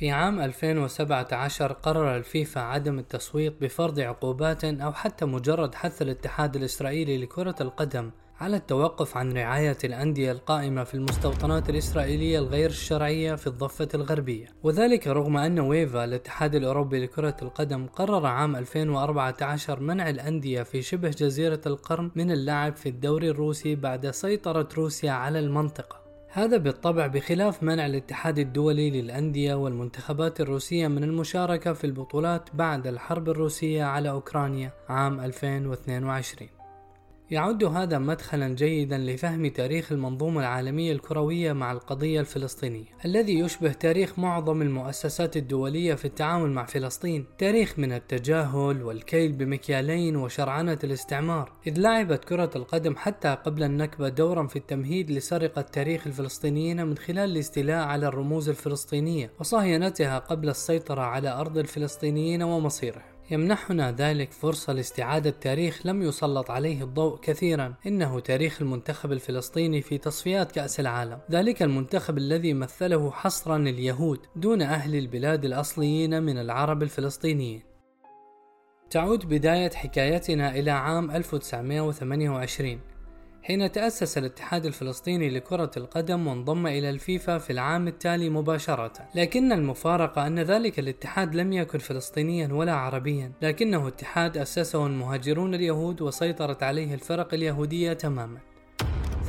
في عام 2017 قرر الفيفا عدم التصويت بفرض عقوبات أو حتى مجرد حث الاتحاد الإسرائيلي لكرة القدم على التوقف عن رعاية الأندية القائمة في المستوطنات الإسرائيلية الغير الشرعية في الضفة الغربية. وذلك رغم أن ويفا الاتحاد الأوروبي لكرة القدم قرر عام 2014 منع الأندية في شبه جزيرة القرم من اللعب في الدوري الروسي بعد سيطرة روسيا على المنطقة. هذا بالطبع بخلاف منع الاتحاد الدولي للأندية والمنتخبات الروسية من المشاركة في البطولات بعد الحرب الروسية على أوكرانيا عام 2022 يعد هذا مدخلا جيدا لفهم تاريخ المنظومة العالمية الكروية مع القضية الفلسطينية الذي يشبه تاريخ معظم المؤسسات الدولية في التعامل مع فلسطين. تاريخ من التجاهل والكيل بمكيالين وشرعنة الاستعمار إذ لعبت كرة القدم حتى قبل النكبة دورا في التمهيد لسرقة تاريخ الفلسطينيين من خلال الاستيلاء على الرموز الفلسطينية وصهيونتها قبل السيطرة على أرض الفلسطينيين ومصيرهم. يمنحنا ذلك فرصة لاستعادة تاريخ لم يسلط عليه الضوء كثيرا. إنه تاريخ المنتخب الفلسطيني في تصفيات كأس العالم. ذلك المنتخب الذي مثله حصرا اليهود دون أهل البلاد الأصليين من العرب الفلسطينيين. تعود بداية حكايتنا إلى عام 1928 حين تأسس الاتحاد الفلسطيني لكرة القدم وانضم إلى الفيفا في العام التالي مباشرة، لكن المفارقة أن ذلك الاتحاد لم يكن فلسطينيا ولا عربيا، لكنه اتحاد أسسه المهاجرون اليهود وسيطرت عليه الفرق اليهودية تماما.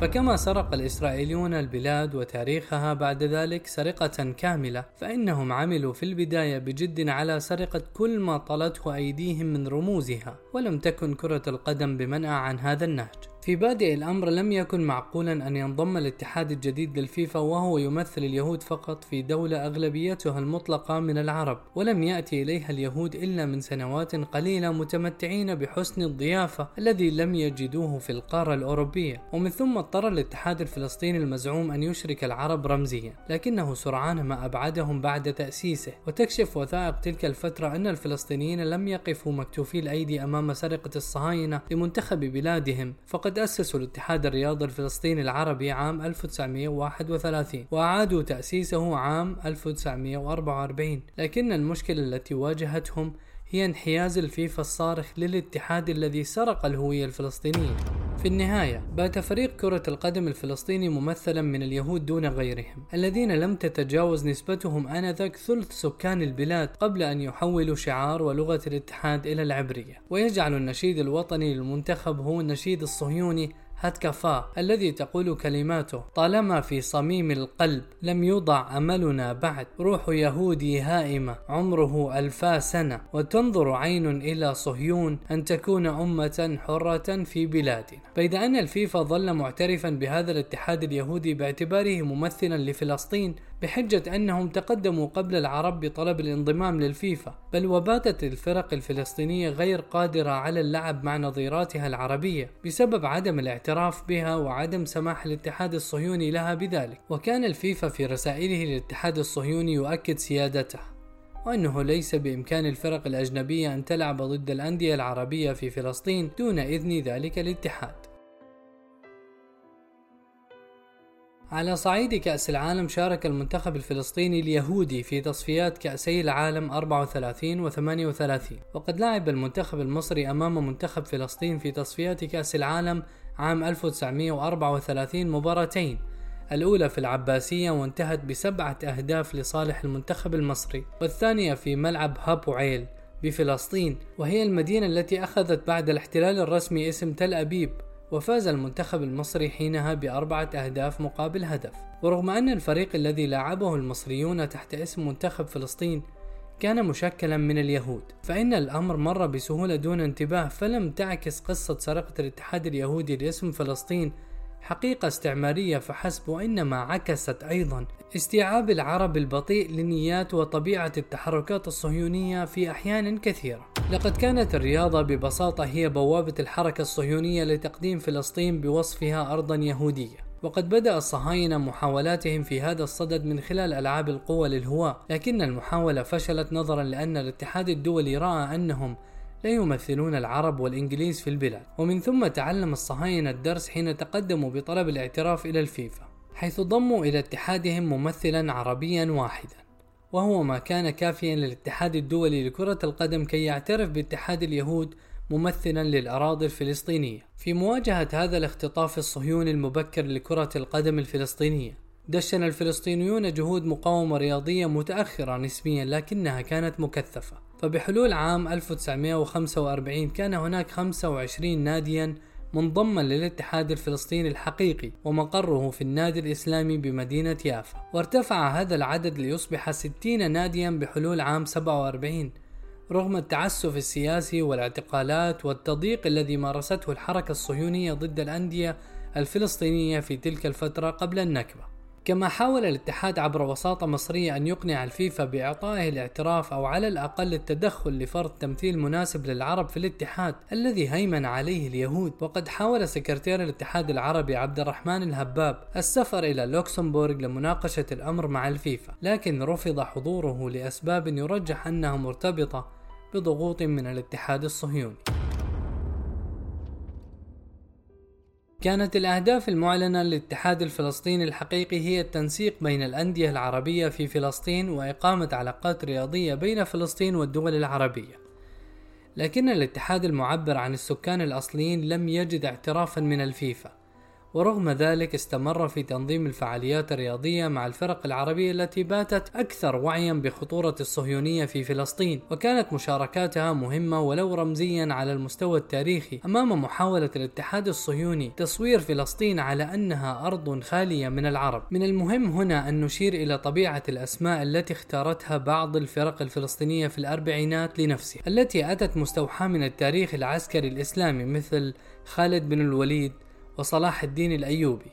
فكما سرق الإسرائيليون البلاد وتاريخها بعد ذلك سرقة كاملة فإنهم عملوا في البداية بجد على سرقة كل ما طلته أيديهم من رموزها ولم تكن كرة القدم بمنأى عن هذا النهج. في بادئ الأمر لم يكن معقولا أن ينضم الاتحاد الجديد للفيفا وهو يمثل اليهود فقط في دولة أغلبيتها المطلقة من العرب ولم يأتي إليها اليهود إلا من سنوات قليلة متمتعين بحسن الضيافة الذي لم يجدوه في القارة الأوروبية. ومن ثم اضطر الاتحاد الفلسطيني المزعوم أن يشرك العرب رمزيا لكنه سرعان ما أبعدهم بعد تأسيسه. وتكشف وثائق تلك الفترة أن الفلسطينيين لم يقفوا مكتوفي الأيدي أمام سرقة الصهاينة لمنتخب بلادهم فقد وقد أسسوا الاتحاد الرياضي الفلسطيني العربي عام 1931 وأعادوا تأسيسه عام 1944 لكن المشكلة التي واجهتهم هي انحياز الفيفا الصارخ للاتحاد الذي سرق الهوية الفلسطينية. في النهاية بات فريق كرة القدم الفلسطيني ممثلا من اليهود دون غيرهم الذين لم تتجاوز نسبتهم آنذاك ثلث سكان البلاد قبل أن يحولوا شعار ولغة الاتحاد إلى العبرية. ويجعل النشيد الوطني للمنتخب هو النشيد الصهيوني هتكفاه الذي تقول كلماته. طالما في صميم القلب لم يوضع أملنا بعد روح يهودي هائمة عمره ألفا سنة. وتنظر عين إلى صهيون أن تكون أمة حرة في بلادنا. بيد أن الفيفا ظل معترفا بهذا الاتحاد اليهودي باعتباره ممثلا لفلسطين بحجة أنهم تقدموا قبل العرب بطلب الانضمام للفيفا. بل وباتت الفرق الفلسطينية غير قادرة على اللعب مع نظيراتها العربية بسبب عدم الاعتراف بها وعدم سماح الاتحاد الصهيوني لها بذلك. وكان الفيفا في رسائله للاتحاد الصهيوني يؤكد سيادته وأنه ليس بإمكان الفرق الأجنبية أن تلعب ضد الأندية العربية في فلسطين دون إذن ذلك الاتحاد. على صعيد كأس العالم شارك المنتخب الفلسطيني اليهودي في تصفيات كأسي العالم 34 و 38 وقد لعب المنتخب المصري أمام منتخب فلسطين في تصفيات كأس العالم عام 1934 مباراتين. الأولى في العباسية وانتهت بسبعة أهداف لصالح المنتخب المصري. والثانية في ملعب هابو عيل بفلسطين وهي المدينة التي أخذت بعد الاحتلال الرسمي اسم تل أبيب. وفاز المنتخب المصري حينها بأربعة أهداف مقابل هدف ورغم أن الفريق الذي لعبه المصريون تحت اسم منتخب فلسطين كان مشكلا من اليهود فإن الأمر مر بسهولة دون انتباه فلم تعكس قصة سرقة الاتحاد اليهودي لاسم فلسطين حقيقة استعمارية فحسب وإنما عكست أيضا استيعاب العرب البطيء لنيات وطبيعة التحركات الصهيونية في أحيان كثيرة. لقد كانت الرياضة ببساطة هي بوابة الحركة الصهيونية لتقديم فلسطين بوصفها أرضا يهودية. وقد بدأ الصهاينة محاولاتهم في هذا الصدد من خلال ألعاب القوى للهواء، لكن المحاولة فشلت نظرا لأن الاتحاد الدولي رأى أنهم لا يمثلون العرب والإنجليز في البلاد ومن ثم تعلم الصهاينة الدرس حين تقدموا بطلب الاعتراف إلى الفيفا حيث ضموا إلى اتحادهم ممثلا عربيا واحدا وهو ما كان كافيا للاتحاد الدولي لكرة القدم كي يعترف باتحاد اليهود ممثلا للأراضي الفلسطينية. في مواجهة هذا الاختطاف الصهيوني المبكر لكرة القدم الفلسطينية دشن الفلسطينيون جهود مقاومة رياضية متأخرة نسبيا لكنها كانت مكثفة. فبحلول عام 1945 كان هناك 25 ناديا منضما للاتحاد الفلسطيني الحقيقي ومقره في النادي الإسلامي بمدينة يافا. وارتفع هذا العدد ليصبح 60 ناديا بحلول عام 47 رغم التعسف السياسي والاعتقالات والتضييق الذي مارسته الحركة الصهيونية ضد الأندية الفلسطينية في تلك الفترة قبل النكبة. كما حاول الاتحاد عبر وساطة مصرية أن يقنع الفيفا بإعطائه الاعتراف أو على الأقل التدخل لفرض تمثيل مناسب للعرب في الاتحاد الذي هيمن عليه اليهود. وقد حاول سكرتير الاتحاد العربي عبد الرحمن الهباب السفر إلى لوكسمبورغ لمناقشة الأمر مع الفيفا لكن رفض حضوره لأسباب يرجح أنها مرتبطة بضغوط من الاتحاد الصهيوني. كانت الأهداف المعلنة للاتحاد الفلسطيني الحقيقي هي التنسيق بين الأندية العربية في فلسطين وإقامة علاقات رياضية بين فلسطين والدول العربية. لكن الاتحاد المعبر عن السكان الأصليين لم يجد اعترافا من الفيفا، ورغم ذلك استمر في تنظيم الفعاليات الرياضية مع الفرق العربية التي باتت أكثر وعيا بخطورة الصهيونية في فلسطين وكانت مشاركاتها مهمة ولو رمزيا على المستوى التاريخي. أمام محاولة الاتحاد الصهيوني تصوير فلسطين على أنها أرض خالية من العرب من المهم هنا أن نشير إلى طبيعة الأسماء التي اختارتها بعض الفرق الفلسطينية في الأربعينات لنفسها التي أتت مستوحاة من التاريخ العسكري الإسلامي مثل خالد بن الوليد وصلاح الدين الأيوبي.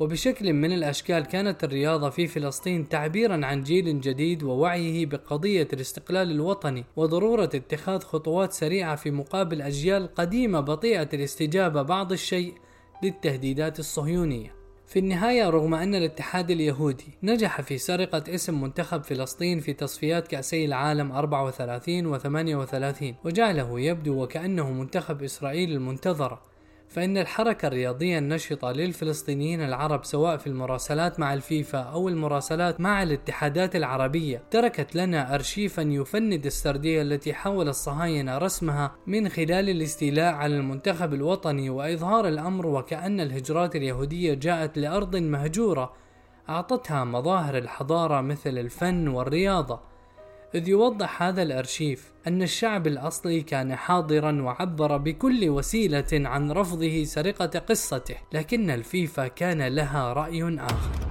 وبشكل من الأشكال كانت الرياضة في فلسطين تعبيرا عن جيل جديد ووعيه بقضية الاستقلال الوطني وضرورة اتخاذ خطوات سريعة في مقابل أجيال قديمة بطيئة الاستجابة بعض الشيء للتهديدات الصهيونية. في النهاية رغم أن الاتحاد اليهودي نجح في سرقة اسم منتخب فلسطين في تصفيات كأسي العالم 34 و 38 وجعله يبدو وكأنه منتخب إسرائيل المنتظرة. فإن الحركة الرياضية النشطة للفلسطينيين العرب سواء في المراسلات مع الفيفا أو المراسلات مع الاتحادات العربية تركت لنا أرشيفا يفند السردية التي حاول الصهاينة رسمها من خلال الاستيلاء على المنتخب الوطني وإظهار الأمر وكأن الهجرات اليهودية جاءت لأرض مهجورة أعطتها مظاهر الحضارة مثل الفن والرياضة. إذ يوضح هذا الأرشيف أن الشعب الأصلي كان حاضرا وعبر بكل وسيلة عن رفضه سرقة قصته لكن الفيفا كان لها رأي آخر.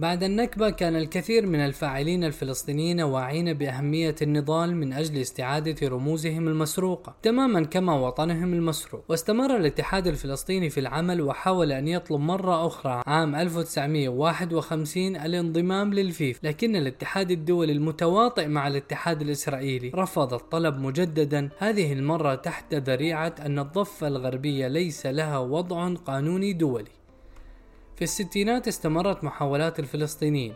بعد النكبة كان الكثير من الفاعلين الفلسطينيين واعين بأهمية النضال من أجل استعادة رموزهم المسروقة تماما كما وطنهم المسروق. واستمر الاتحاد الفلسطيني في العمل وحاول أن يطلب مرة أخرى عام 1951 الانضمام للفيف لكن الاتحاد الدولي المتواطئ مع الاتحاد الإسرائيلي رفض الطلب مجددا. هذه المرة تحت ذريعة أن الضفة الغربية ليس لها وضع قانوني دولي. في الستينات استمرت محاولات الفلسطينيين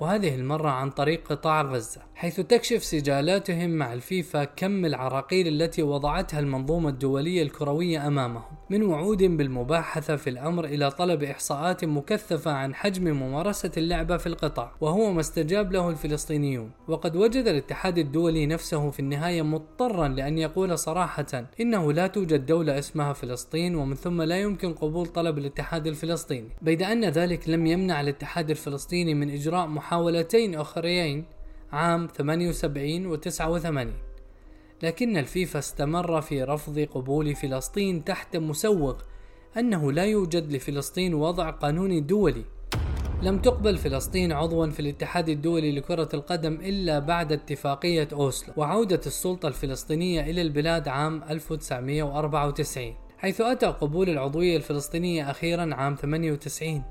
وهذه المرة عن طريق قطاع غزة. حيث تكشف سجالاتهم مع الفيفا كم العراقيل التي وضعتها المنظومة الدولية الكروية أمامهم. من وعود بالمباحثة في الأمر إلى طلب إحصاءات مكثفة عن حجم ممارسة اللعبة في القطاع وهو ما استجاب له الفلسطينيون. وقد وجد الاتحاد الدولي نفسه في النهاية مضطرا لأن يقول صراحة إنه لا توجد دولة اسمها فلسطين ومن ثم لا يمكن قبول طلب الاتحاد الفلسطيني. بيد أن ذلك لم يمنع الاتحاد الفلسطيني من إجراء محاولتين أخريين عام 78 و 89 لكن الفيفا استمر في رفض قبول فلسطين تحت مسوغ أنه لا يوجد لفلسطين وضع قانوني دولي. لم تقبل فلسطين عضوا في الاتحاد الدولي لكرة القدم إلا بعد اتفاقية أوسلو وعودة السلطة الفلسطينية إلى البلاد عام 1994 حيث أتى قبول العضوية الفلسطينية أخيرا عام 98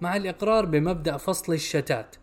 مع الإقرار بمبدأ فصل الشتات.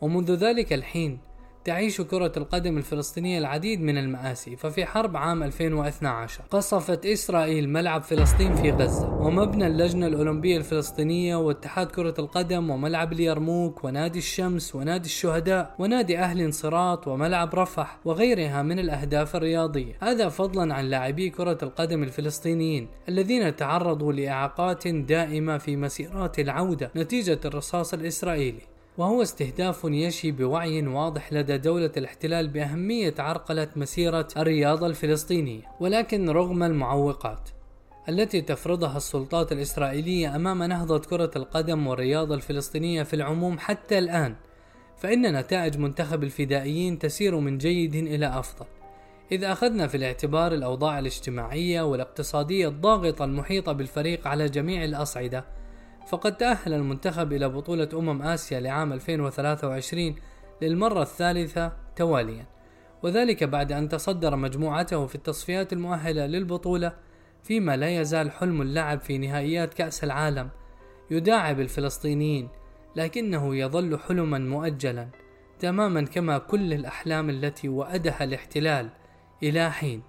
ومنذ ذلك الحين تعيش كرة القدم الفلسطينية العديد من المآسي ففي حرب عام 2012 قصفت إسرائيل ملعب فلسطين في غزة ومبنى اللجنة الأولمبية الفلسطينية واتحاد كرة القدم وملعب اليرموك ونادي الشمس ونادي الشهداء ونادي أهل انصراط وملعب رفح وغيرها من الأهداف الرياضية. هذا فضلا عن لاعبي كرة القدم الفلسطينيين الذين تعرضوا لإعاقات دائمة في مسيرات العودة نتيجة الرصاص الإسرائيلي. وهو استهداف يشي بوعي واضح لدى دولة الاحتلال بأهمية عرقلة مسيرة الرياضة الفلسطينية ولكن رغم المعوقات التي تفرضها السلطات الإسرائيلية أمام نهضة كرة القدم والرياضة الفلسطينية في العموم حتى الآن فإن نتائج منتخب الفدائيين تسير من جيد إلى أفضل. إذا أخذنا في الاعتبار الأوضاع الاجتماعية والاقتصادية الضاغطة المحيطة بالفريق على جميع الأصعدة فقد تأهل المنتخب إلى بطولة أمم آسيا لعام 2023 للمرة الثالثة تواليا وذلك بعد أن تصدر مجموعته في التصفيات المؤهلة للبطولة فيما لا يزال حلم اللعب في نهائيات كأس العالم يداعب الفلسطينيين لكنه يظل حلما مؤجلا تماما كما كل الأحلام التي وأدها الاحتلال إلى حين.